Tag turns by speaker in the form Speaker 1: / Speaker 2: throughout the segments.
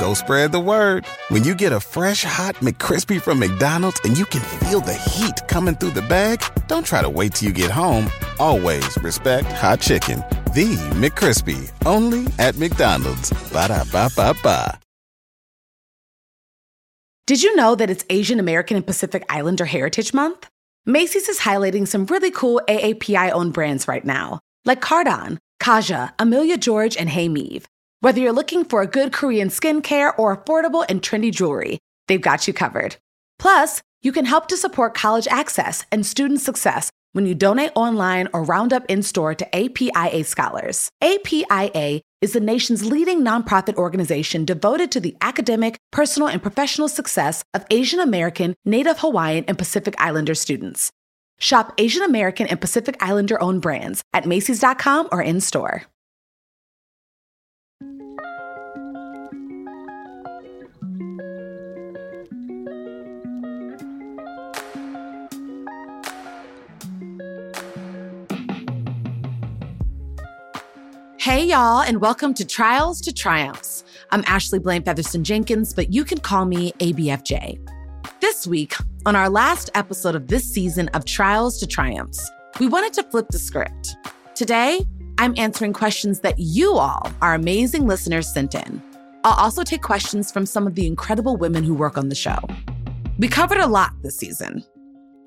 Speaker 1: go spread the word. When you get a fresh hot McCrispy from McDonald's and you can feel the heat coming through the bag, don't try to wait till you get home. Always respect hot chicken. The McCrispy, only at McDonald's. Ba da ba ba ba.
Speaker 2: Did you know that it's Asian American and Pacific Islander Heritage Month? Macy's is highlighting some really cool AAPI owned brands right now, like Cardon, Kaja, Amelia George, and Hey Meave. Whether you're looking for a good Korean skincare or affordable and trendy jewelry, they've got you covered. Plus, you can help to support college access and student success when you donate online or round up in store to APIA scholars. APIA is the nation's leading nonprofit organization devoted to the academic, personal, and professional success of Asian American, Native Hawaiian, and Pacific Islander students. Shop Asian American and Pacific Islander owned brands at Macy's.com or in store. Hey, y'all, and welcome to Trials to Triumphs. I'm Ashley Blaine Featherson Jenkins, but you can call me ABFJ. This week, on our last episode of this season of Trials to Triumphs, we wanted to flip the script. Today, I'm answering questions that you all, our amazing listeners, sent in. I'll also take questions from some of the incredible women who work on the show. We covered a lot this season,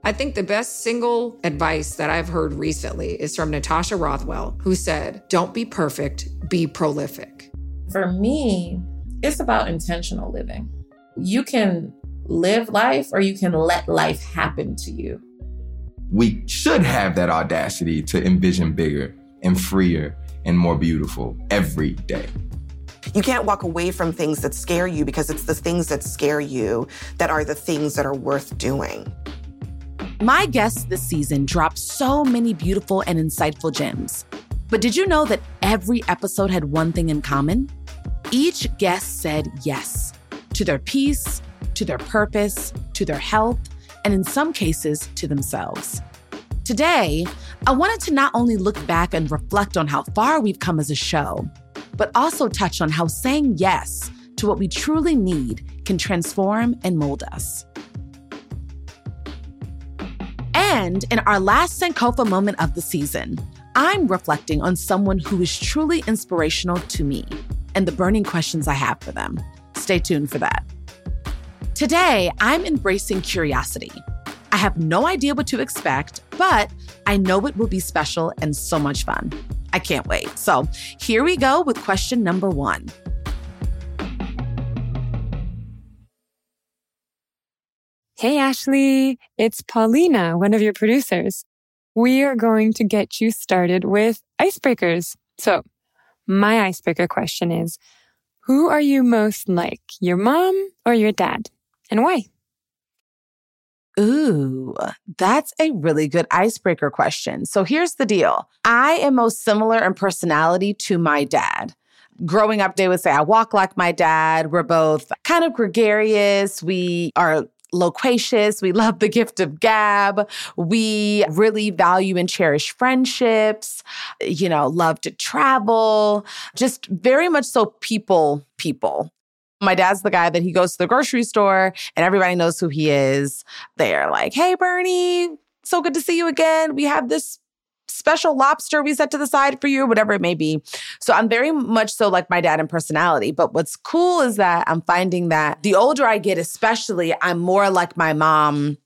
Speaker 3: I think the best single advice that I've heard recently is from Natasha Rothwell, who said, Don't be perfect, be prolific.
Speaker 4: For me, it's about intentional living. You can live life or you can let life happen to you.
Speaker 5: We should have that audacity to envision bigger and freer and more beautiful every day.
Speaker 6: You can't walk away from things that scare you because it's the things that scare you that are the things that are worth doing.
Speaker 2: My guests this season dropped so many beautiful and insightful gems. But did you know that every episode had one thing in common? Each guest said yes to their peace, to their purpose, to their health, and in some cases, to themselves. Today, I wanted to not only look back and reflect on how far we've come as a show, but also touch on how saying yes to what we truly need can transform and mold us. And in our last Sankofa moment of the season, I'm reflecting on someone who is truly inspirational to me and the burning questions I have for them. Stay tuned for that. Today, I'm embracing curiosity. I have no idea what to expect, but I know it will be special and so much fun. I can't wait. So here we go with question number one.
Speaker 7: Hey, Ashley, it's Paulina, one of your producers. We are going to get you started with icebreakers. So, my icebreaker question is Who are you most like, your mom or your dad? And why?
Speaker 2: Ooh, that's a really good icebreaker question. So here's the deal I am most similar in personality to my dad. Growing up, they would say I walk like my dad. We're both kind of gregarious. We are loquacious. We love the gift of gab. We really value and cherish friendships, you know, love to travel, just very much so people, people. My dad's the guy that he goes to the grocery store and everybody knows who he is. They're like, hey, Bernie, so good to see you again. We have this special lobster we set to the side for you, whatever it may be. So I'm very much so like my dad in personality. But what's cool is that I'm finding that the older I get, especially, I'm more like my mom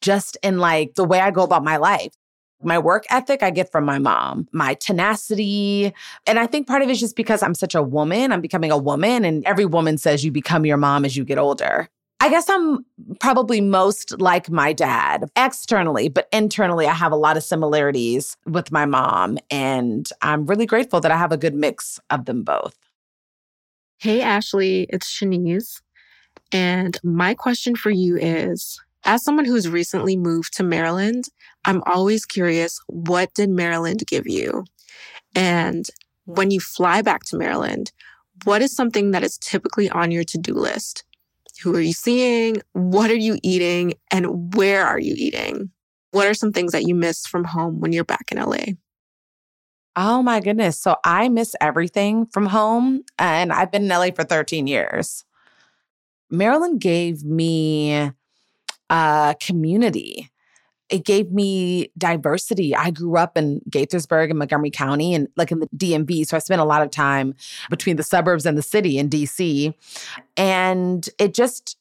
Speaker 2: just in like the way I go about my life. My work ethic I get from my mom, my tenacity. And I think part of it is just because I'm such a woman. I'm becoming a woman, and every woman says you become your mom as you get older. I guess I'm probably most like my dad externally, but internally, I have a lot of similarities with my mom. And I'm really grateful that I have a good mix of them both.
Speaker 8: Hey, Ashley, it's Shanice. And my question for you is as someone who's recently moved to Maryland, I'm always curious what did Maryland give you? And when you fly back to Maryland, what is something that is typically on your to do list? Who are you seeing? What are you eating? And where are you eating? What are some things that you miss from home when you're back in LA?
Speaker 2: Oh my goodness. So I miss everything from home. And I've been in LA for 13 years. Maryland gave me a community. It gave me diversity. I grew up in Gaithersburg and Montgomery County and like in the DMV. So I spent a lot of time between the suburbs and the city in DC. And it just,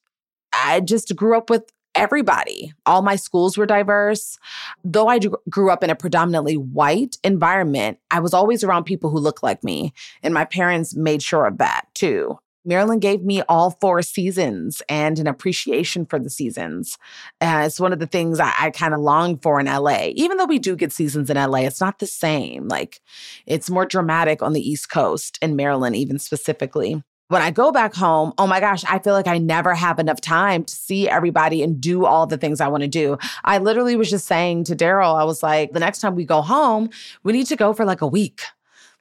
Speaker 2: I just grew up with everybody. All my schools were diverse. Though I grew up in a predominantly white environment, I was always around people who looked like me. And my parents made sure of that too. Maryland gave me all four seasons and an appreciation for the seasons. Uh, it's one of the things I, I kind of long for in LA. Even though we do get seasons in LA, it's not the same. Like it's more dramatic on the East Coast in Maryland, even specifically when I go back home, oh my gosh, I feel like I never have enough time to see everybody and do all the things I want to do. I literally was just saying to Daryl, I was like, the next time we go home, we need to go for like a week.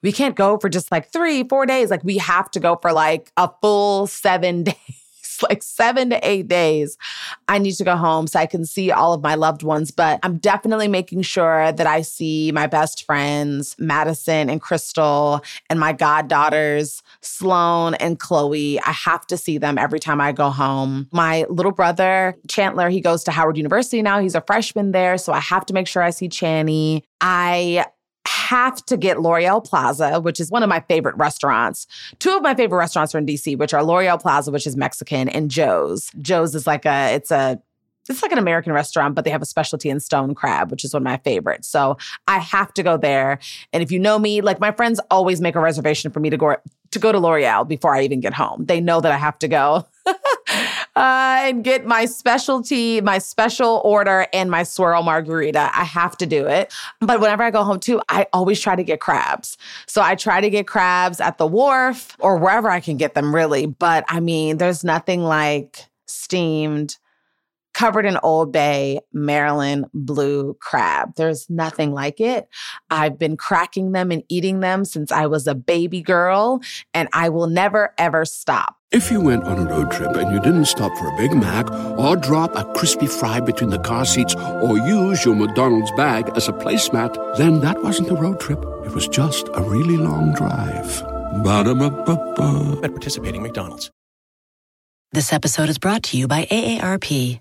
Speaker 2: We can't go for just like three, four days. Like we have to go for like a full seven days like seven to eight days. I need to go home so I can see all of my loved ones. But I'm definitely making sure that I see my best friends, Madison and Crystal, and my goddaughters, Sloan and Chloe. I have to see them every time I go home. My little brother, Chandler, he goes to Howard University now. He's a freshman there. So I have to make sure I see Channy. I have to get Lauriol Plaza, which is one of my favorite restaurants. Two of my favorite restaurants are in DC, which are Lauriol Plaza, which is Mexican, and Joe's. Joe's is like a, it's a, it's like an American restaurant, but they have a specialty in stone crab, which is one of my favorites. So I have to go there. And if you know me, like my friends always make a reservation for me to go to go to Lauriol before I even get home. They know that I have to go. uh, and get my specialty, my special order, and my swirl margarita. I have to do it. But whenever I go home too, I always try to get crabs. So I try to get crabs at the wharf or wherever I can get them, really. But I mean, there's nothing like steamed covered in Old Bay, Maryland blue crab. There's nothing like it. I've been cracking them and eating them since I was a baby girl, and I will never, ever stop.
Speaker 9: If you went on a road trip and you didn't stop for a Big Mac or drop a crispy fry between the car seats or use your McDonald's bag as a placemat, then that wasn't a road trip. It was just a really long drive. Ba-da-ba-ba-ba.
Speaker 10: At participating McDonald's.
Speaker 11: This episode is brought to you by AARP.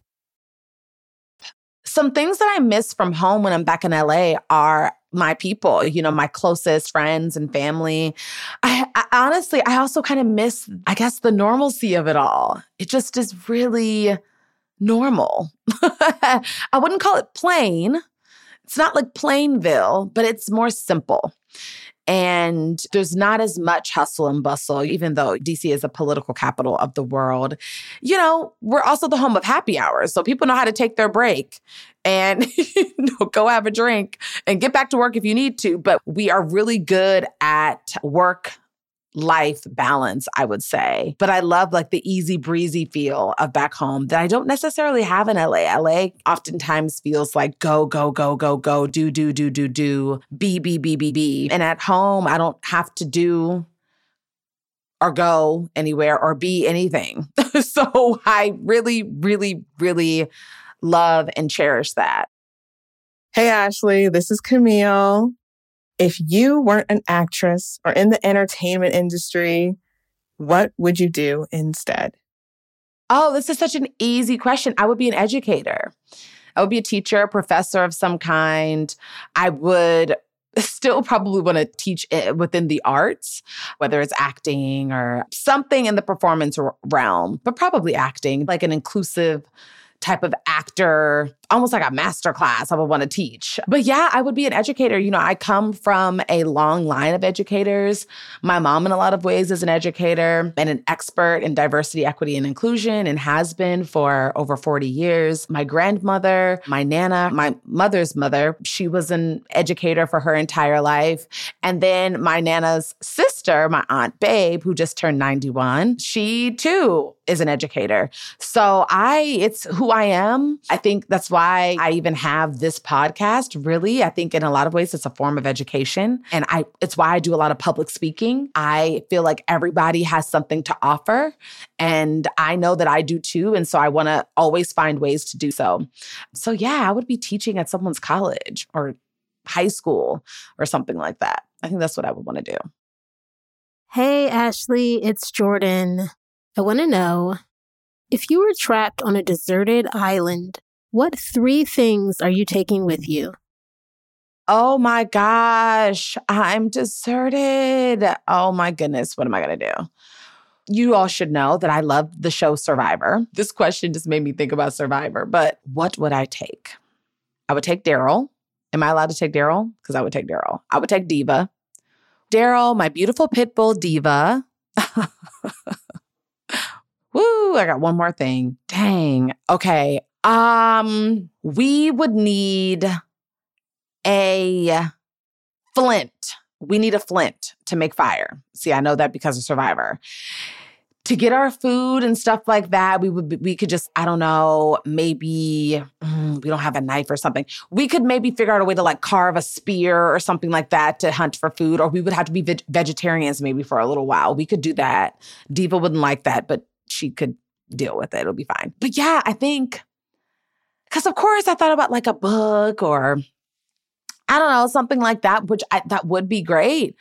Speaker 2: Some things that I miss from home when I'm back in LA are my people, you know, my closest friends and family. I, I honestly, I also kind of miss, I guess, the normalcy of it all. It just is really normal. I wouldn't call it plain. It's not like Plainville, but it's more simple. And there's not as much hustle and bustle, even though DC is a political capital of the world. You know, we're also the home of happy hours. So people know how to take their break and you know, go have a drink and get back to work if you need to. But we are really good at work life balance, I would say. But I love like the easy breezy feel of back home that I don't necessarily have in LA. LA oftentimes feels like go, go, go, go, go, do, do, do, do, do, be, be, be, be, be. And at home, I don't have to do or go anywhere or be anything. so I really, really, really love and cherish that.
Speaker 12: Hey, Ashley, this is Camille if you weren't an actress or in the entertainment industry, what would you do instead?
Speaker 2: Oh, this is such an easy question. I would be an educator. I would be a teacher, a professor of some kind. I would still probably want to teach within the arts, whether it's acting or something in the performance realm, but probably acting, like an inclusive type of actor, almost like a master class I would want to teach. But yeah, I would be an educator. You know, I come from a long line of educators. My mom, in a lot of ways, is an educator and an expert in diversity, equity, and inclusion and has been for over 40 years. My grandmother, my nana, my mother's mother, she was an educator for her entire life. And then my nana's sister, my aunt Babe, who just turned 91, she too is an educator. So I, it's who I am. I think that's why I even have this podcast. Really, I think in a lot of ways it's a form of education, and I, it's why I do a lot of public speaking. I feel like everybody has something to offer, and I know that I do too. And so I want to always find ways to do so. So yeah, I would be teaching at someone's college or high school or something like that. I think that's what I would want to do.
Speaker 10: Hey, Ashley, it's Jordan. I want to know if you were trapped on a deserted island, what three things are you taking with you?
Speaker 2: Oh my gosh, I'm deserted. Oh my goodness, what am I going to do? You all should know that I love the show Survivor. This question just made me think about Survivor, but what would I take? I would take Daryl. Am I allowed to take Daryl? Because I would take Daryl. I would take Diva. Daryl, my beautiful pit bull Diva. Woo, I got one more thing. Dang. Okay. Um, we would need a flint. We need a flint to make fire. See, I know that because of Survivor. To get our food and stuff like that, we would we could just I don't know maybe mm, we don't have a knife or something. We could maybe figure out a way to like carve a spear or something like that to hunt for food, or we would have to be ve- vegetarians maybe for a little while. We could do that. Diva wouldn't like that, but she could deal with it. It'll be fine. But yeah, I think because of course I thought about like a book or I don't know, something like that, which I, that would be great.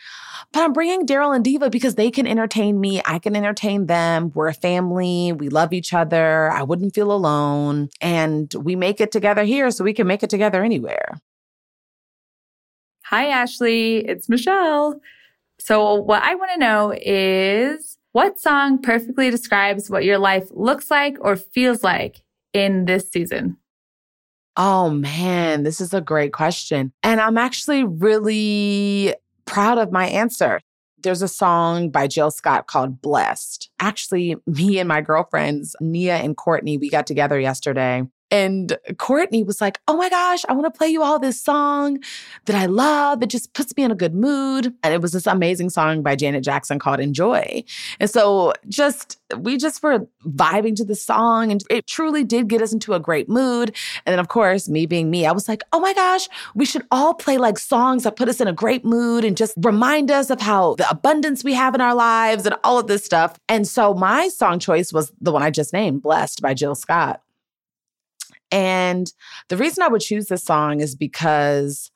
Speaker 2: But I'm bringing Daryl and Diva because they can entertain me. I can entertain them. We're a family. We love each other. I wouldn't feel alone. And we make it together here, so we can make it together anywhere.
Speaker 13: Hi, Ashley. It's Michelle. So, what I want to know is what song perfectly describes what your life looks like or feels like in this season?
Speaker 2: Oh man, this is a great question. And I'm actually really proud of my answer. There's a song by Jill Scott called Blessed. Actually, me and my girlfriends, Nia and Courtney, we got together yesterday and Courtney was like, Oh my gosh, I want to play you all this song that I love. It just puts me in a good mood. And it was this amazing song by Janet Jackson called Enjoy. And so just, we just were vibing to the song and it truly did get us into a great mood. And then, of course, me being me, I was like, Oh my gosh, we should all play like songs that put us in a great mood and just remind us of how the abundance we have in our lives and all of this stuff. And so my song choice was the one I just named, Blessed by Jill Scott. And the reason I would choose this song is because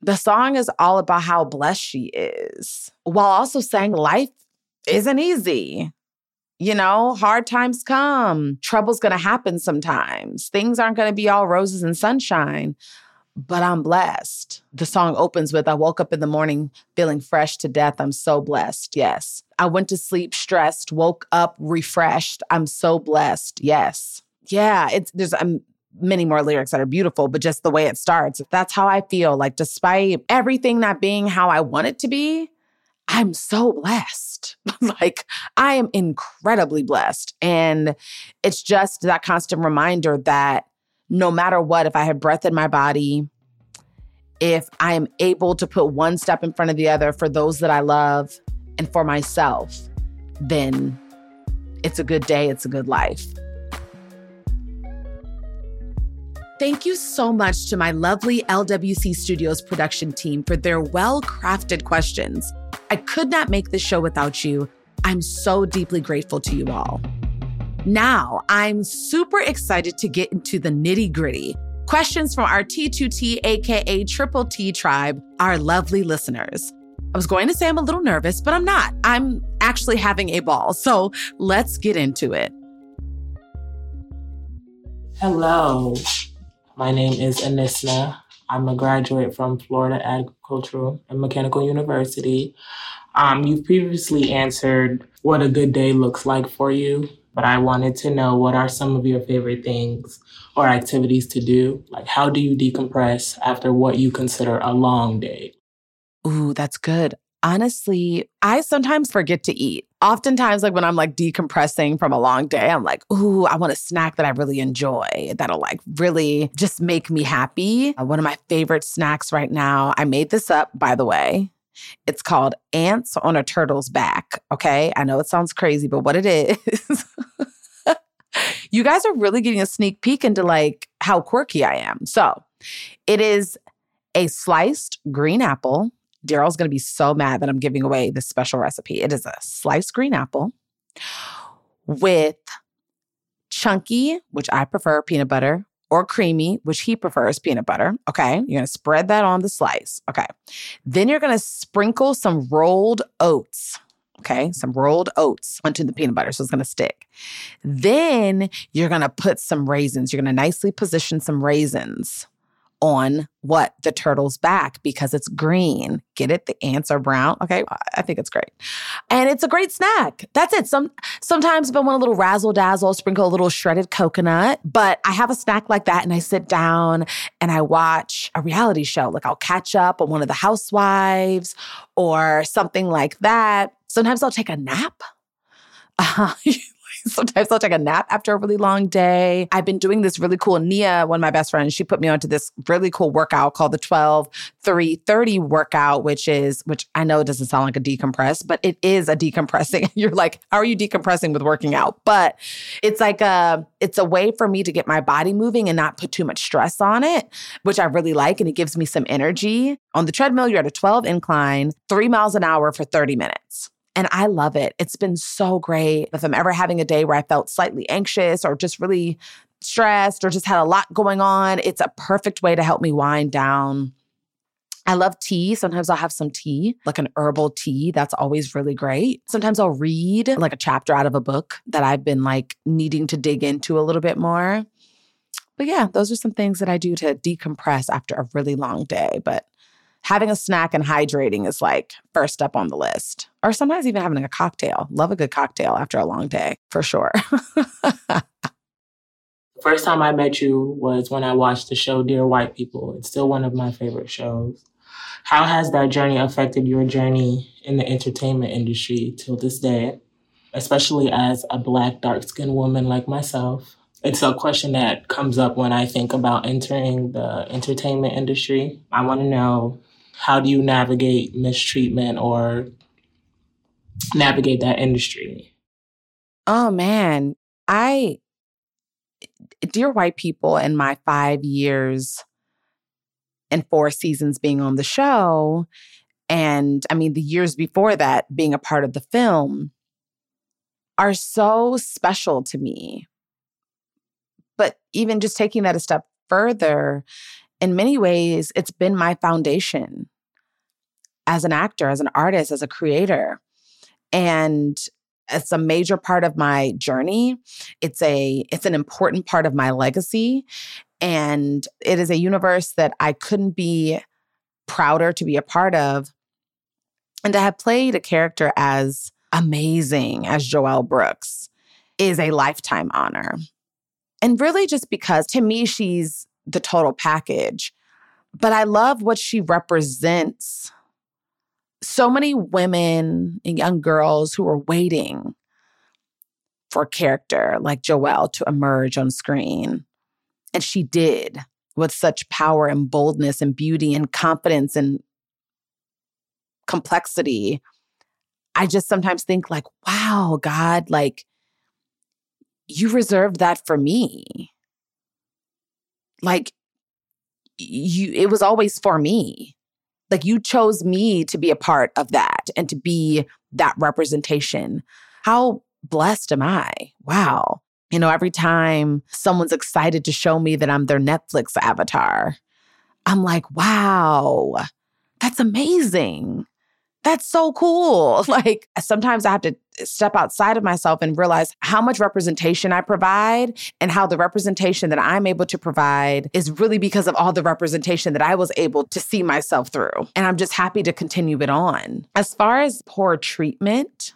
Speaker 2: the song is all about how blessed she is, while also saying life isn't easy. You know, hard times come, trouble's gonna happen sometimes. Things aren't gonna be all roses and sunshine, but I'm blessed. The song opens with I woke up in the morning feeling fresh to death. I'm so blessed. Yes. I went to sleep stressed, woke up refreshed. I'm so blessed. Yes. Yeah, it's there's um, many more lyrics that are beautiful, but just the way it starts, that's how I feel. Like, despite everything not being how I want it to be, I'm so blessed. like, I am incredibly blessed. And it's just that constant reminder that no matter what, if I have breath in my body, if I am able to put one step in front of the other for those that I love and for myself, then it's a good day, it's a good life. Thank you so much to my lovely LWC Studios production team for their well crafted questions. I could not make this show without you. I'm so deeply grateful to you all. Now, I'm super excited to get into the nitty gritty. Questions from our T2T, AKA Triple T tribe, our lovely listeners. I was going to say I'm a little nervous, but I'm not. I'm actually having a ball. So let's get into it.
Speaker 14: Hello. My name is Anisna. I'm a graduate from Florida Agricultural and Mechanical University. Um, you've previously answered what a good day looks like for you. but I wanted to know what are some of your favorite things or activities to do? Like, how do you decompress after what you consider a long day?
Speaker 2: Ooh, that's good. Honestly, I sometimes forget to eat. Oftentimes, like when I'm like decompressing from a long day, I'm like, ooh, I want a snack that I really enjoy that'll like really just make me happy. Uh, one of my favorite snacks right now, I made this up, by the way. It's called Ants on a Turtle's Back. Okay. I know it sounds crazy, but what it is, you guys are really getting a sneak peek into like how quirky I am. So it is a sliced green apple Daryl's going to be so mad that I'm giving away this special recipe. It is a sliced green apple with chunky, which I prefer peanut butter, or creamy, which he prefers peanut butter. Okay. You're going to spread that on the slice. Okay. Then you're going to sprinkle some rolled oats. Okay. Some rolled oats onto the peanut butter. So it's going to stick. Then you're going to put some raisins. You're going to nicely position some raisins on what the turtle's back because it's green. Get it? The ants are brown. Okay, I think it's great, and it's a great snack. That's it. Some sometimes if I want a little razzle dazzle, sprinkle a little shredded coconut. But I have a snack like that, and I sit down and I watch a reality show. Like I'll catch up on one of the housewives or something like that. Sometimes I'll take a nap. Uh, Sometimes I'll take a nap after a really long day. I've been doing this really cool. Nia, one of my best friends, she put me onto this really cool workout called the 12 3 30 workout, which is, which I know it doesn't sound like a decompress, but it is a decompressing. You're like, how are you decompressing with working out? But it's like a, it's a way for me to get my body moving and not put too much stress on it, which I really like. And it gives me some energy. On the treadmill, you're at a 12 incline, three miles an hour for 30 minutes. And I love it. It's been so great. If I'm ever having a day where I felt slightly anxious or just really stressed or just had a lot going on, it's a perfect way to help me wind down. I love tea. Sometimes I'll have some tea, like an herbal tea. That's always really great. Sometimes I'll read like a chapter out of a book that I've been like needing to dig into a little bit more. But yeah, those are some things that I do to decompress after a really long day. But having a snack and hydrating is like first up on the list. Or sometimes even having a cocktail. Love a good cocktail after a long day, for sure.
Speaker 14: First time I met you was when I watched the show Dear White People. It's still one of my favorite shows. How has that journey affected your journey in the entertainment industry till this day, especially as a black, dark skinned woman like myself? It's a question that comes up when I think about entering the entertainment industry. I want to know how do you navigate mistreatment or navigate that industry?
Speaker 2: Oh man, I dear white people in my 5 years and 4 seasons being on the show and I mean the years before that being a part of the film are so special to me. But even just taking that a step further, in many ways, it's been my foundation as an actor, as an artist, as a creator. And it's a major part of my journey. It's a it's an important part of my legacy and it is a universe that I couldn't be prouder to be a part of and to have played a character as amazing as Joelle Brooks is a lifetime honor. And really just because to me she's the total package. But I love what she represents. So many women and young girls who are waiting for a character like Joelle to emerge on screen. And she did with such power and boldness and beauty and confidence and complexity. I just sometimes think like, wow, God, like you reserved that for me like you it was always for me. Like you chose me to be a part of that and to be that representation. How blessed am i? Wow. You know every time someone's excited to show me that i'm their netflix avatar i'm like wow that's amazing that's so cool. Like sometimes I have to step outside of myself and realize how much representation I provide and how the representation that I'm able to provide is really because of all the representation that I was able to see myself through. And I'm just happy to continue it on. As far as poor treatment,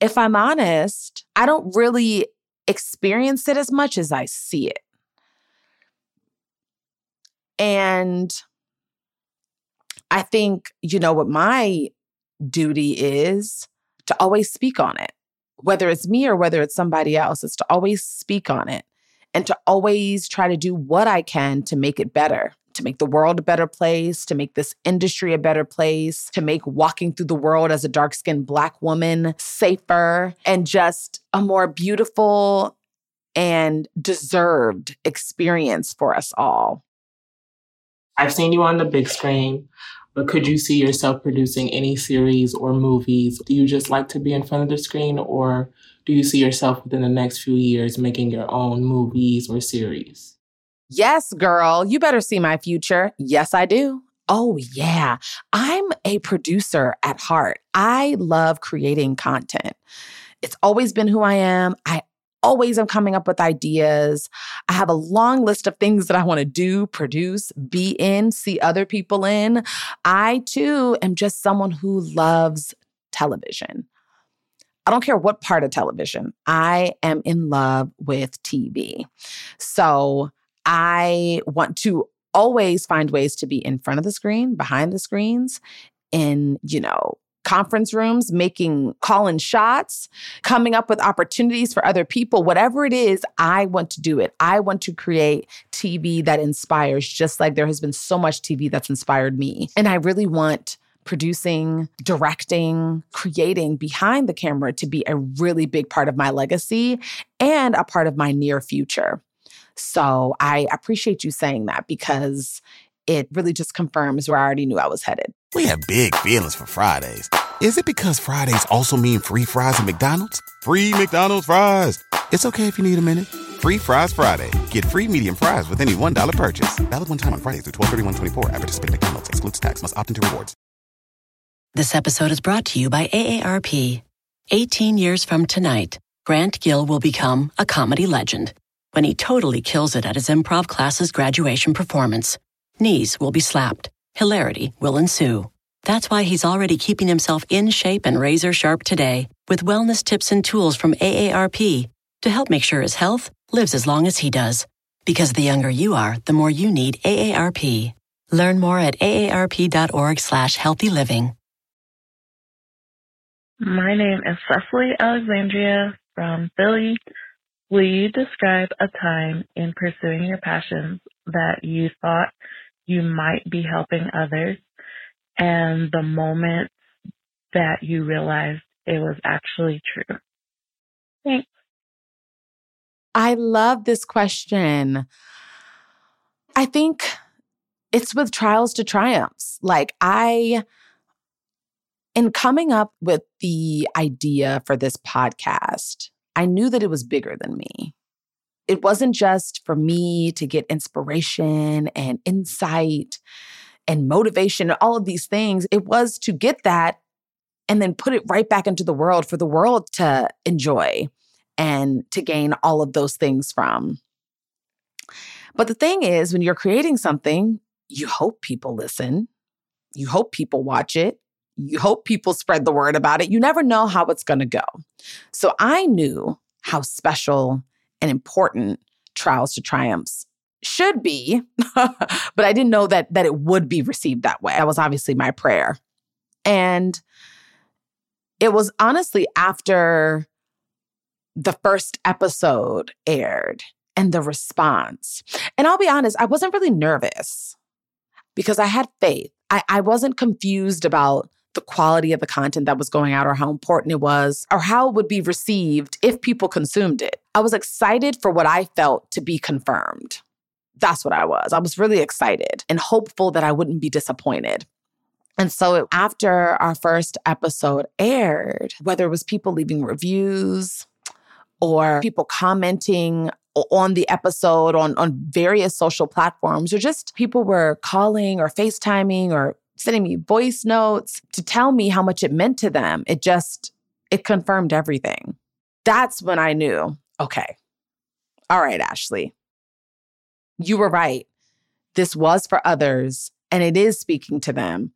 Speaker 2: if I'm honest, I don't really experience it as much as I see it. And I think, you know, what my duty is to always speak on it, whether it's me or whether it's somebody else, is to always speak on it and to always try to do what I can to make it better, to make the world a better place, to make this industry a better place, to make walking through the world as a dark skinned Black woman safer and just a more beautiful and deserved experience for us all.
Speaker 14: I've seen you on the big screen, but could you see yourself producing any series or movies? Do you just like to be in front of the screen, or do you see yourself within the next few years making your own movies or series?
Speaker 2: Yes, girl, you better see my future. Yes, I do. Oh, yeah. I'm a producer at heart. I love creating content. It's always been who I am. I always am coming up with ideas. I have a long list of things that I want to do, produce, be in, see other people in. I too am just someone who loves television. I don't care what part of television, I am in love with TV. So I want to always find ways to be in front of the screen, behind the screens, in, you know, conference rooms, making calling shots, coming up with opportunities for other people, whatever it is, I want to do it. I want to create TV that inspires, just like there has been so much TV that's inspired me. And I really want producing, directing, creating behind the camera to be a really big part of my legacy and a part of my near future. So I appreciate you saying that because it really just confirms where I already knew I was headed.
Speaker 1: We have big feelings for Fridays. Is it because Fridays also mean free fries at McDonald's? Free McDonald's fries. It's okay if you need a minute. Free Fries Friday. Get free medium fries with any $1 purchase. Valid one time on Fridays through 12 24 at participating McDonald's. Excludes tax. Must opt into rewards.
Speaker 11: This episode is brought to you by AARP. 18 years from tonight, Grant Gill will become a comedy legend when he totally kills it at his improv class's graduation performance. Knees will be slapped. Hilarity will ensue. That's why he's already keeping himself in shape and razor sharp today with wellness tips and tools from AARP to help make sure his health lives as long as he does. Because the younger you are, the more you need AARP. Learn more at aarp.org slash healthy living.
Speaker 15: My name is Cecily Alexandria from Philly. Will you describe a time in pursuing your passions that you thought you might be helping others and the moment that you realized it was actually true? Thanks.
Speaker 2: I love this question. I think it's with trials to triumphs. Like, I, in coming up with the idea for this podcast, I knew that it was bigger than me. It wasn't just for me to get inspiration and insight and motivation and all of these things. It was to get that and then put it right back into the world for the world to enjoy and to gain all of those things from. But the thing is, when you're creating something, you hope people listen, you hope people watch it, you hope people spread the word about it. You never know how it's going to go. So I knew how special and important trials to triumphs should be, but I didn't know that that it would be received that way. That was obviously my prayer. And it was honestly after the first episode aired and the response. And I'll be honest, I wasn't really nervous because I had faith. I, I wasn't confused about the quality of the content that was going out or how important it was or how it would be received if people consumed it. I was excited for what I felt to be confirmed. That's what I was. I was really excited and hopeful that I wouldn't be disappointed. And so after our first episode aired, whether it was people leaving reviews or people commenting on the episode on, on various social platforms, or just people were calling or FaceTiming or sending me voice notes to tell me how much it meant to them. It just, it confirmed everything. That's when I knew, okay, all right, Ashley, you were right. This was for others, and it is speaking to them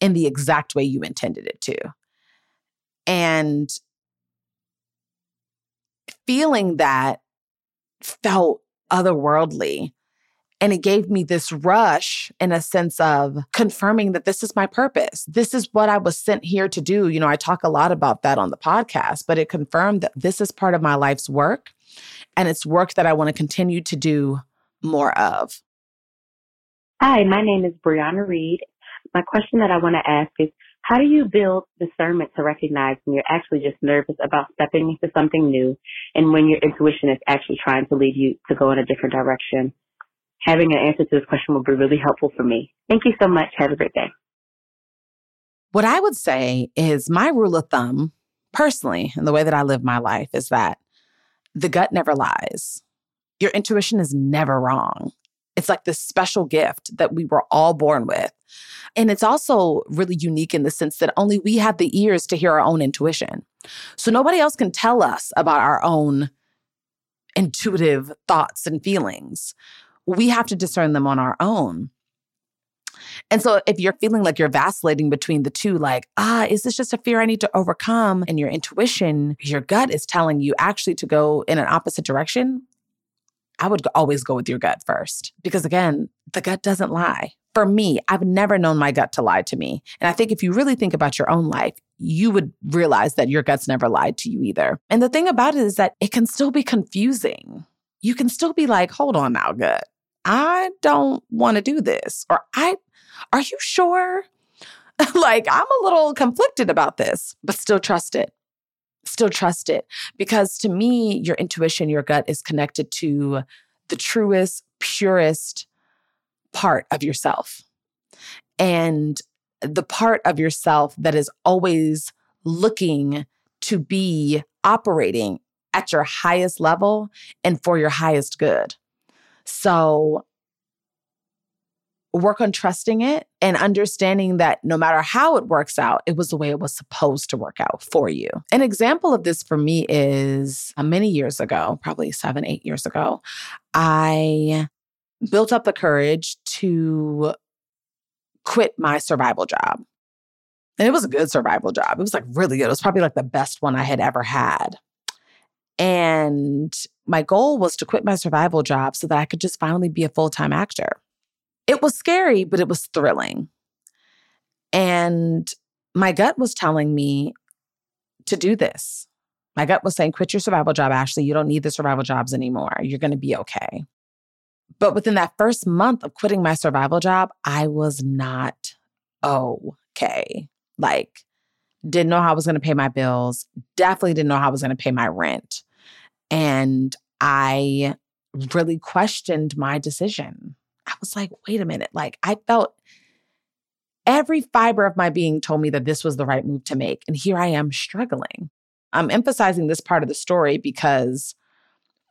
Speaker 2: in the exact way you intended it to. And feeling that felt otherworldly. And it gave me this rush in a sense of confirming that this is my purpose. This is what I was sent here to do. You know, I talk a lot about that on the podcast, but it confirmed that this is part of my life's work. And it's work that I want to continue to do more of.
Speaker 16: Hi, my name is Brianna Reed. My question that I want to ask is how do you build discernment to recognize when you're actually just nervous about stepping into something new and when your intuition is actually trying to lead you to go in a different direction? Having an answer to this question would be really helpful for me. Thank you so much. Have a great day.
Speaker 2: What I would say is my rule of thumb, personally, and the way that I live my life is that the gut never lies. Your intuition is never wrong. It's like this special gift that we were all born with. And it's also really unique in the sense that only we have the ears to hear our own intuition. So nobody else can tell us about our own intuitive thoughts and feelings. We have to discern them on our own. And so if you're feeling like you're vacillating between the two, like, ah, is this just a fear I need to overcome? And your intuition, your gut is telling you actually to go in an opposite direction. I would always go with your gut first because again, the gut doesn't lie. For me, I've never known my gut to lie to me. And I think if you really think about your own life, you would realize that your gut's never lied to you either. And the thing about it is that it can still be confusing. You can still be like, hold on now, gut. I don't want to do this. Or I, are you sure? like, I'm a little conflicted about this, but still trust it. Still trust it. Because to me, your intuition, your gut is connected to the truest, purest part of yourself. And the part of yourself that is always looking to be operating at your highest level and for your highest good. So work on trusting it and understanding that no matter how it works out, it was the way it was supposed to work out for you. An example of this for me is uh, many years ago, probably seven, eight years ago, I built up the courage to quit my survival job. And it was a good survival job. It was like really good. It was probably like the best one I had ever had. And my goal was to quit my survival job so that I could just finally be a full time actor. It was scary, but it was thrilling. And my gut was telling me to do this. My gut was saying, quit your survival job, Ashley. You don't need the survival jobs anymore. You're going to be okay. But within that first month of quitting my survival job, I was not okay. Like, didn't know how I was going to pay my bills, definitely didn't know how I was going to pay my rent. And I really questioned my decision. I was like, wait a minute. Like, I felt every fiber of my being told me that this was the right move to make. And here I am struggling. I'm emphasizing this part of the story because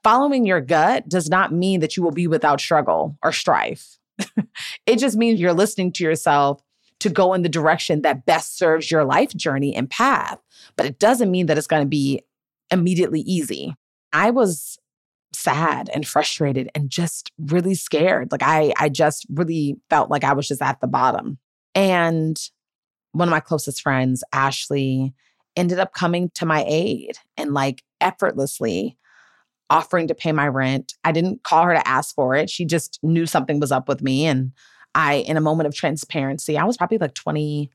Speaker 2: following your gut does not mean that you will be without struggle or strife. it just means you're listening to yourself to go in the direction that best serves your life journey and path. But it doesn't mean that it's going to be immediately easy. I was sad and frustrated and just really scared. Like I I just really felt like I was just at the bottom. And one of my closest friends, Ashley, ended up coming to my aid and like effortlessly offering to pay my rent. I didn't call her to ask for it. She just knew something was up with me and I in a moment of transparency, I was probably like 20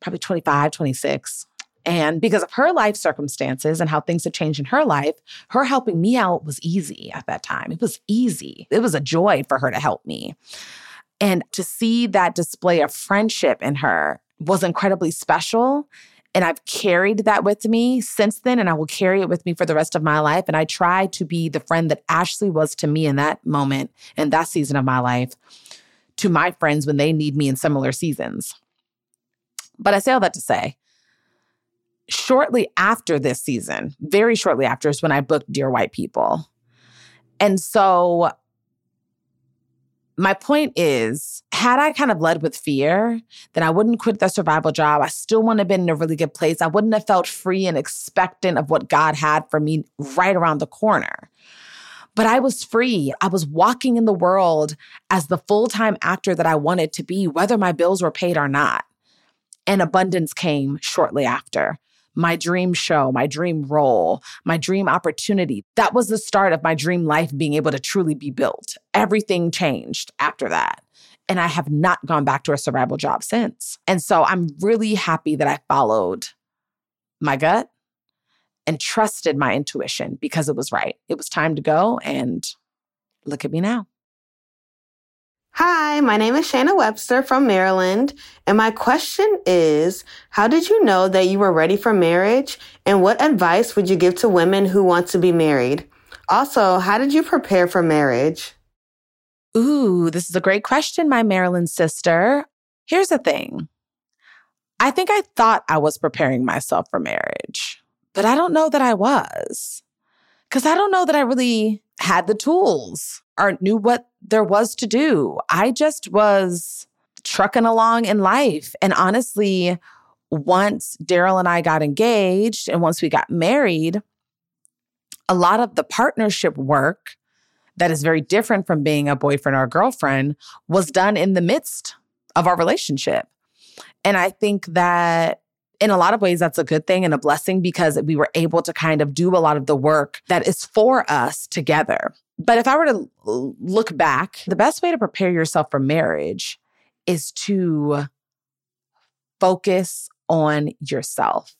Speaker 2: probably 25, 26. And because of her life circumstances and how things had changed in her life, her helping me out was easy at that time. It was easy. It was a joy for her to help me. And to see that display of friendship in her was incredibly special. And I've carried that with me since then, and I will carry it with me for the rest of my life. And I try to be the friend that Ashley was to me in that moment, in that season of my life, to my friends when they need me in similar seasons. But I say all that to say, shortly after this season, very shortly after, is when I booked Dear White People. And so my point is, had I kind of led with fear, then I wouldn't quit the survival job. I still wouldn't have been in a really good place. I wouldn't have felt free and expectant of what God had for me right around the corner. But I was free. I was walking in the world as the full time actor that I wanted to be, whether my bills were paid or not. And abundance came shortly after my dream show, my dream role, my dream opportunity. That was the start of my dream life being able to truly be built. Everything changed after that. And I have not gone back to a survival job since. And so I'm really happy that I followed my gut and trusted my intuition because it was right. It was time to go. And look at me now.
Speaker 17: Hi, my name is Shana Webster from Maryland, and my question is How did you know that you were ready for marriage, and what advice would you give to women who want to be married? Also, how did you prepare for marriage?
Speaker 2: Ooh, this is a great question, my Maryland sister. Here's the thing I think I thought I was preparing myself for marriage, but I don't know that I was. Because I don't know that I really had the tools or knew what there was to do. I just was trucking along in life. And honestly, once Daryl and I got engaged and once we got married, a lot of the partnership work that is very different from being a boyfriend or a girlfriend was done in the midst of our relationship. And I think that in a lot of ways, that's a good thing and a blessing because we were able to kind of do a lot of the work that is for us together. But if I were to look back, the best way to prepare yourself for marriage is to focus on yourself.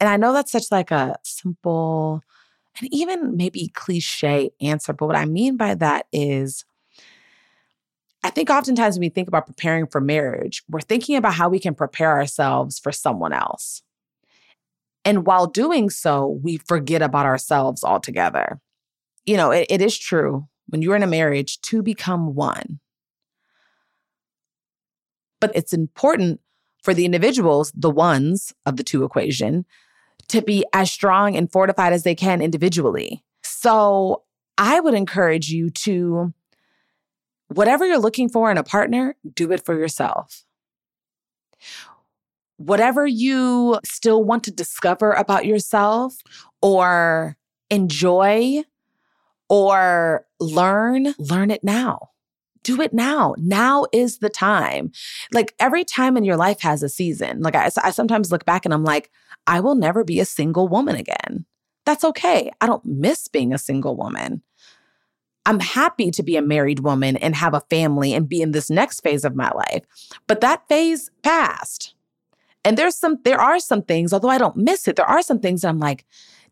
Speaker 2: And I know that's such like a simple and even maybe cliche answer, but what I mean by that is I think oftentimes when we think about preparing for marriage, we're thinking about how we can prepare ourselves for someone else. And while doing so, we forget about ourselves altogether you know, it, it is true when you're in a marriage to become one. But it's important for the individuals, the ones of the two equation, to be as strong and fortified as they can individually. So I would encourage you to, whatever you're looking for in a partner, do it for yourself. Whatever you still want to discover about yourself or enjoy or learn, learn it now. Do it now. Now is the time. Like every time in your life has a season. Like I, I sometimes look back and I'm like, I will never be a single woman again. That's okay. I don't miss being a single woman. I'm happy to be a married woman and have a family and be in this next phase of my life. But that phase passed. And there's some there are some things, although I don't miss it, there are some things I'm like,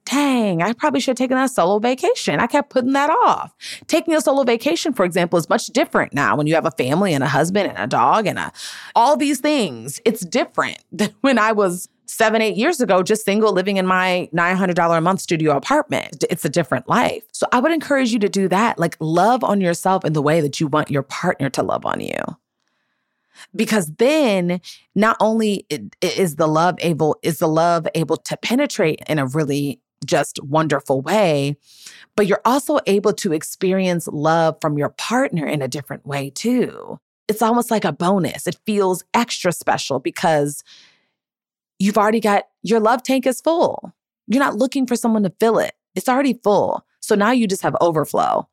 Speaker 2: dang, I probably should have taken a solo vacation. I kept putting that off. Taking a solo vacation, for example, is much different now when you have a family and a husband and a dog and a, all these things. It's different than when I was seven, eight years ago, just single living in my $900 a month studio apartment. It's a different life. So I would encourage you to do that. Like love on yourself in the way that you want your partner to love on you because then not only is the love able is the love able to penetrate in a really just wonderful way. But you're also able to experience love from your partner in a different way too. It's almost like a bonus. It feels extra special because you've already got your love tank is full. You're not looking for someone to fill it, it's already full. So now you just have overflow.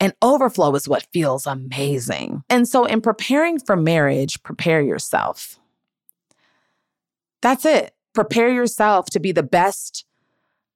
Speaker 2: And overflow is what feels amazing. And so, in preparing for marriage, prepare yourself. That's it. Prepare yourself to be the best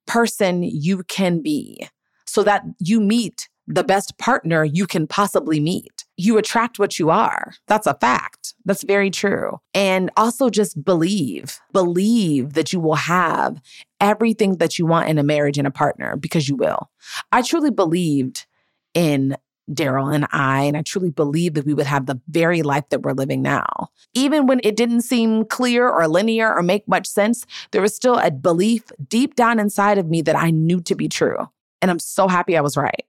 Speaker 2: person you can be so that you meet the best partner you can possibly meet. You attract what you are. That's a fact. That's very true. And also just believe, believe that you will have everything that you want in a marriage and a partner because you will. I truly believed in Daryl and I, and I truly believe that we would have the very life that we're living now. Even when it didn't seem clear or linear or make much sense, there was still a belief deep down inside of me that I knew to be true. And I'm so happy I was right.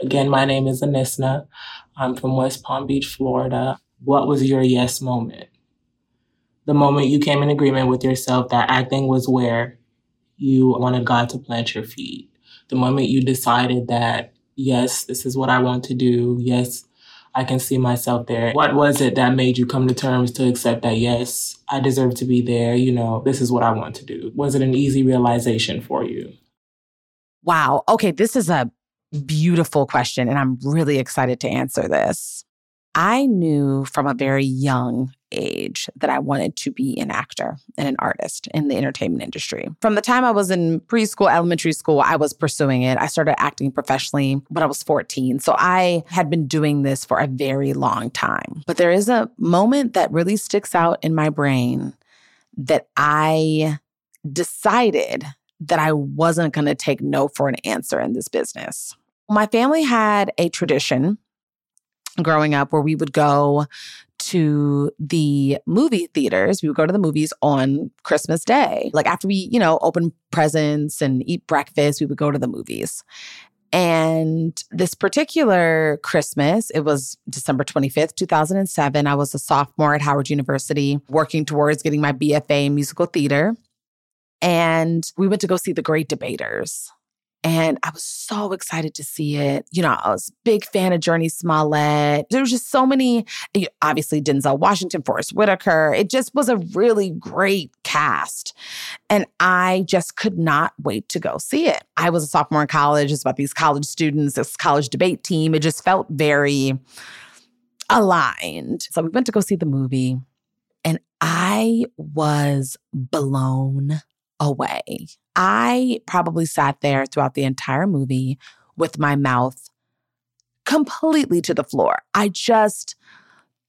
Speaker 14: Again, my name is Anisna. I'm from West Palm Beach, Florida. What was your yes moment? The moment you came in agreement with yourself that acting was where you wanted God to plant your feet. The moment you decided that yes, this is what I want to do. Yes, I can see myself there. What was it that made you come to terms to accept that, yes, I deserve to be there? You know, this is what I want to do. Was it an easy realization for you?
Speaker 2: Wow. Okay, this is a beautiful question, and I'm really excited to answer this. I knew from a very young age that I wanted to be an actor and an artist in the entertainment industry. From the time I was in preschool, elementary school, I was pursuing it. I started acting professionally when I was 14. So I had been doing this for a very long time. But there is a moment that really sticks out in my brain that I decided that I wasn't going to take no for an answer in this business. My family had a tradition growing up where we would go to the movie theaters. We would go to the movies on Christmas Day. Like after we, you know, open presents and eat breakfast, we would go to the movies. And this particular Christmas, it was December 25th, 2007. I was a sophomore at Howard University working towards getting my BFA in musical theater. And we went to go see The Great Debaters. And I was so excited to see it. You know, I was a big fan of Jurnee Smollett. There was just so many, obviously Denzel Washington, Forest Whitaker. It just was a really great cast. And I just could not wait to go see it. I was a sophomore in college. It's about these college students, this college debate team. It just felt very aligned. So we went to go see the movie. And I was blown away. I probably sat there throughout the entire movie with my mouth completely to the floor. I just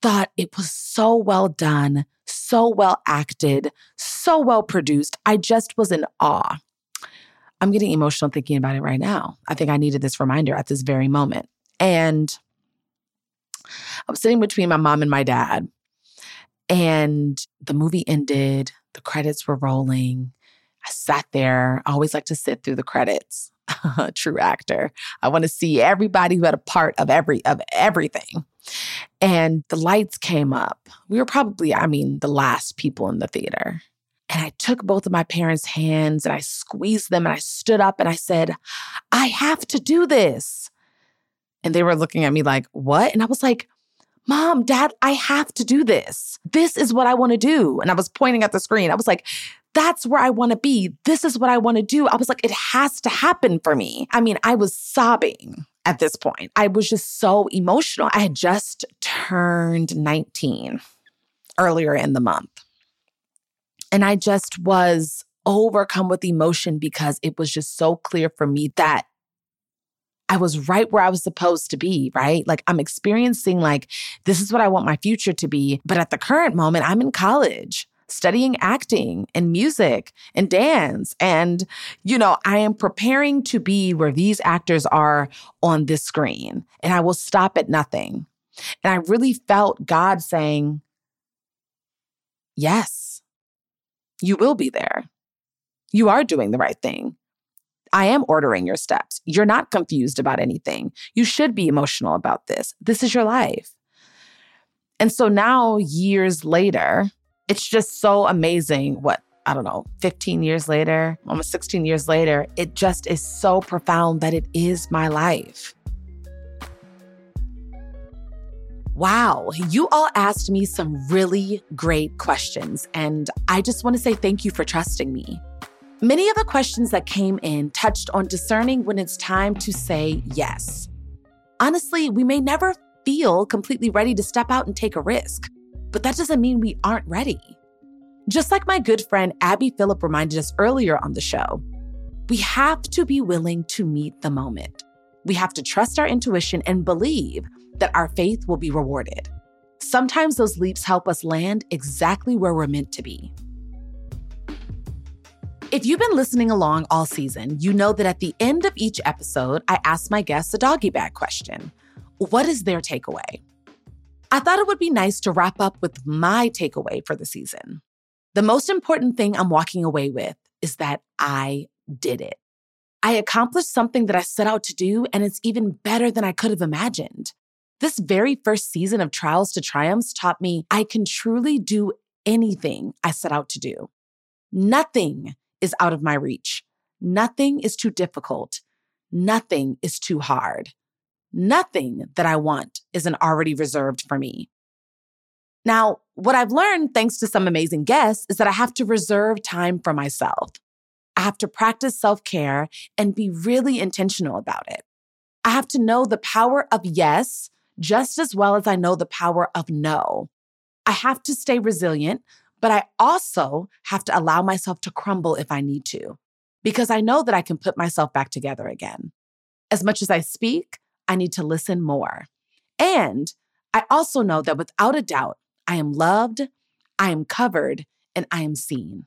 Speaker 2: thought it was so well done, so well acted, so well produced. I just was in awe. I'm getting emotional thinking about it right now. I think I needed this reminder at this very moment. And I was sitting between my mom and my dad, and the movie ended, the credits were rolling. I sat there. I always like to sit through the credits. True actor. I want to see everybody who had a part of every of everything. And the lights came up. We were probably, I mean, the last people in the theater. And I took both of my parents' hands and I squeezed them and I stood up and I said, I have to do this. And they were looking at me like, what? And I was like, Mom, Dad, I have to do this. This is what I want to do. And I was pointing at the screen. I was like, that's where I want to be. This is what I want to do. I was like, it has to happen for me. I mean, I was sobbing at this point. I was just so emotional. I had just turned 19 earlier in the month. And I just was overcome with emotion because it was just so clear for me that I was right where I was supposed to be, right? Like I'm experiencing like this is what I want my future to be, but at the current moment I'm in college studying acting and music and dance. And, you know, I am preparing to be where these actors are on this screen, and I will stop at nothing. And I really felt God saying, Yes, you will be there. You are doing the right thing. I am ordering your steps. You're not confused about anything. You should be emotional about this. This is your life. And so now, years later, it's just so amazing what I don't know, 15 years later, almost 16 years later, it just is so profound that it is my life. Wow, you all asked me some really great questions, and I just want to say thank you for trusting me. Many of the questions that came in touched on discerning when it's time to say yes. Honestly, we may never feel completely ready to step out and take a risk but that doesn't mean we aren't ready. Just like my good friend Abby Phillip reminded us earlier on the show, we have to be willing to meet the moment. We have to trust our intuition and believe that our faith will be rewarded. Sometimes those leaps help us land exactly where we're meant to be. If you've been listening along all season, you know that at the end of each episode, I ask my guests a doggy bag question. What is their takeaway? I thought it would be nice to wrap up with my takeaway for the season. The most important thing I'm walking away with is that I did it. I accomplished something that I set out to do, and it's even better than I could have imagined. This very first season of Trials to Triumphs taught me I can truly do anything I set out to do. Nothing is out of my reach. Nothing is too difficult. Nothing is too hard. Nothing that I want isn't already reserved for me. Now, what I've learned, thanks to some amazing guests, is that I have to reserve time for myself. I have to practice self care and be really intentional about it. I have to know the power of yes just as well as I know the power of no. I have to stay resilient, but I also have to allow myself to crumble if I need to, because I know that I can put myself back together again. As much as I speak, I need to listen more. And I also know that without a doubt, I am loved, I am covered, and I am seen.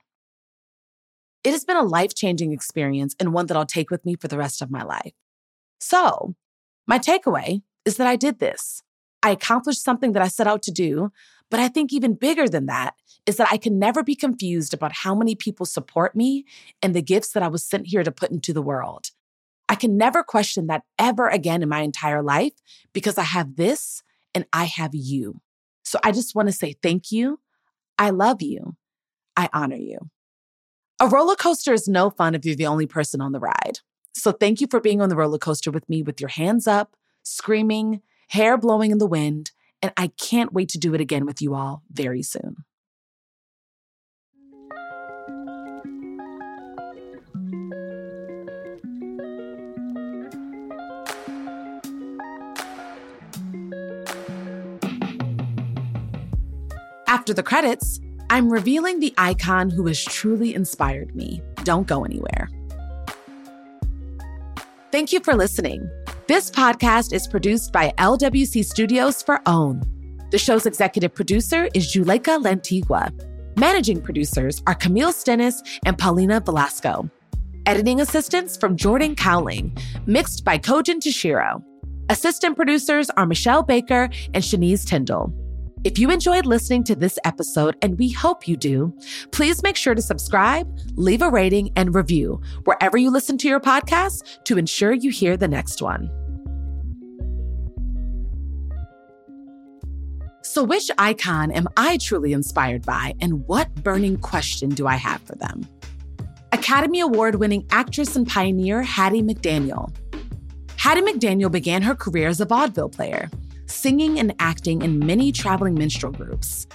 Speaker 2: It has been a life changing experience and one that I'll take with me for the rest of my life. So, my takeaway is that I did this. I accomplished something that I set out to do, but I think even bigger than that is that I can never be confused about how many people support me and the gifts that I was sent here to put into the world. I can never question that ever again in my entire life because I have this and I have you. So I just want to say thank you. I love you. I honor you. A roller coaster is no fun if you're the only person on the ride. So thank you for being on the roller coaster with me with your hands up, screaming, hair blowing in the wind, and I can't wait to do it again with you all very soon. After the credits, I'm revealing the icon who has truly inspired me. Don't go anywhere. Thank you for listening. This podcast is produced by LWC Studios for OWN. The show's executive producer is Juleyka Lantigua. Managing producers are Camille Stennis and Paulina Velasco. Editing assistance from Jordan Cowling. Mixed by Kojin Toshiro. Assistant producers are Michelle Baker and Shanice Tyndall. If you enjoyed listening to this episode, and we hope you do, please make sure to subscribe, leave a rating, and review wherever you listen to your podcast to ensure you hear the next one. So, which icon am I truly inspired by, and what burning question do I have for them? Academy Award winning actress and pioneer Hattie McDaniel. Hattie McDaniel began her career as a vaudeville player singing and acting in many traveling minstrel groups.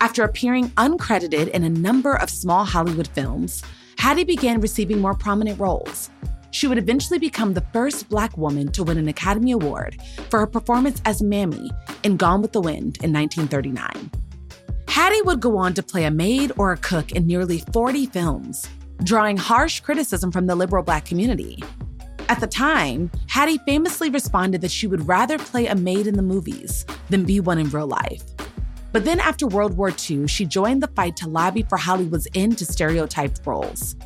Speaker 2: After appearing uncredited in a number of small Hollywood films, Hattie began receiving more prominent roles. She would eventually become the first Black woman to win an Academy Award for her performance as Mammy in Gone with the Wind in 1939. Hattie would go on to play a maid or a cook in nearly 40 films, drawing harsh criticism from the liberal Black community. At the time, Hattie famously responded that she would rather play a maid in the movies than be one in real life. But then after World War II, she joined the fight to lobby for Hollywood's end to stereotyped roles.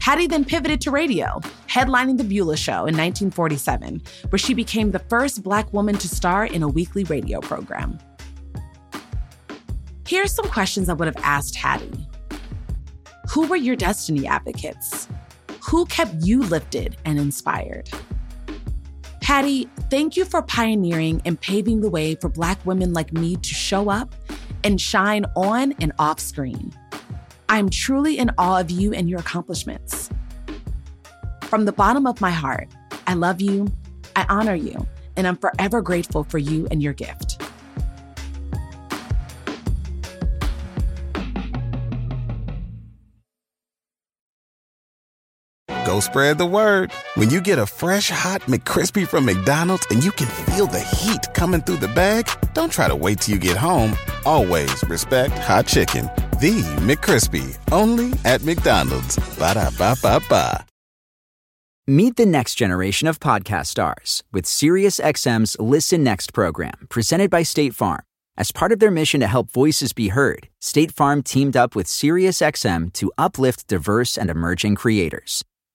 Speaker 2: Hattie then pivoted to radio, headlining The Beulah Show in 1947, where she became the first Black woman to star in a weekly radio program. Here's some questions I would have asked Hattie Who were your destiny advocates? Who kept you lifted and inspired? Hattie, thank you for pioneering and paving the way for Black women like me to show up and shine on and off screen. I'm truly in awe of you and your accomplishments. From the bottom of my heart, I love you, I honor you, and I'm forever grateful for you and your gift.
Speaker 1: Spread the word. When you get a fresh hot McCrispy from McDonald's and you can feel the heat coming through the bag, don't try to wait till you get home. Always respect hot chicken. The McCrispy, only at McDonald's. Ba da ba ba ba.
Speaker 18: Meet the next generation of podcast stars with SiriusXM's Listen Next program, presented by State Farm. As part of their mission to help voices be heard, State Farm teamed up with SiriusXM to uplift diverse and emerging creators.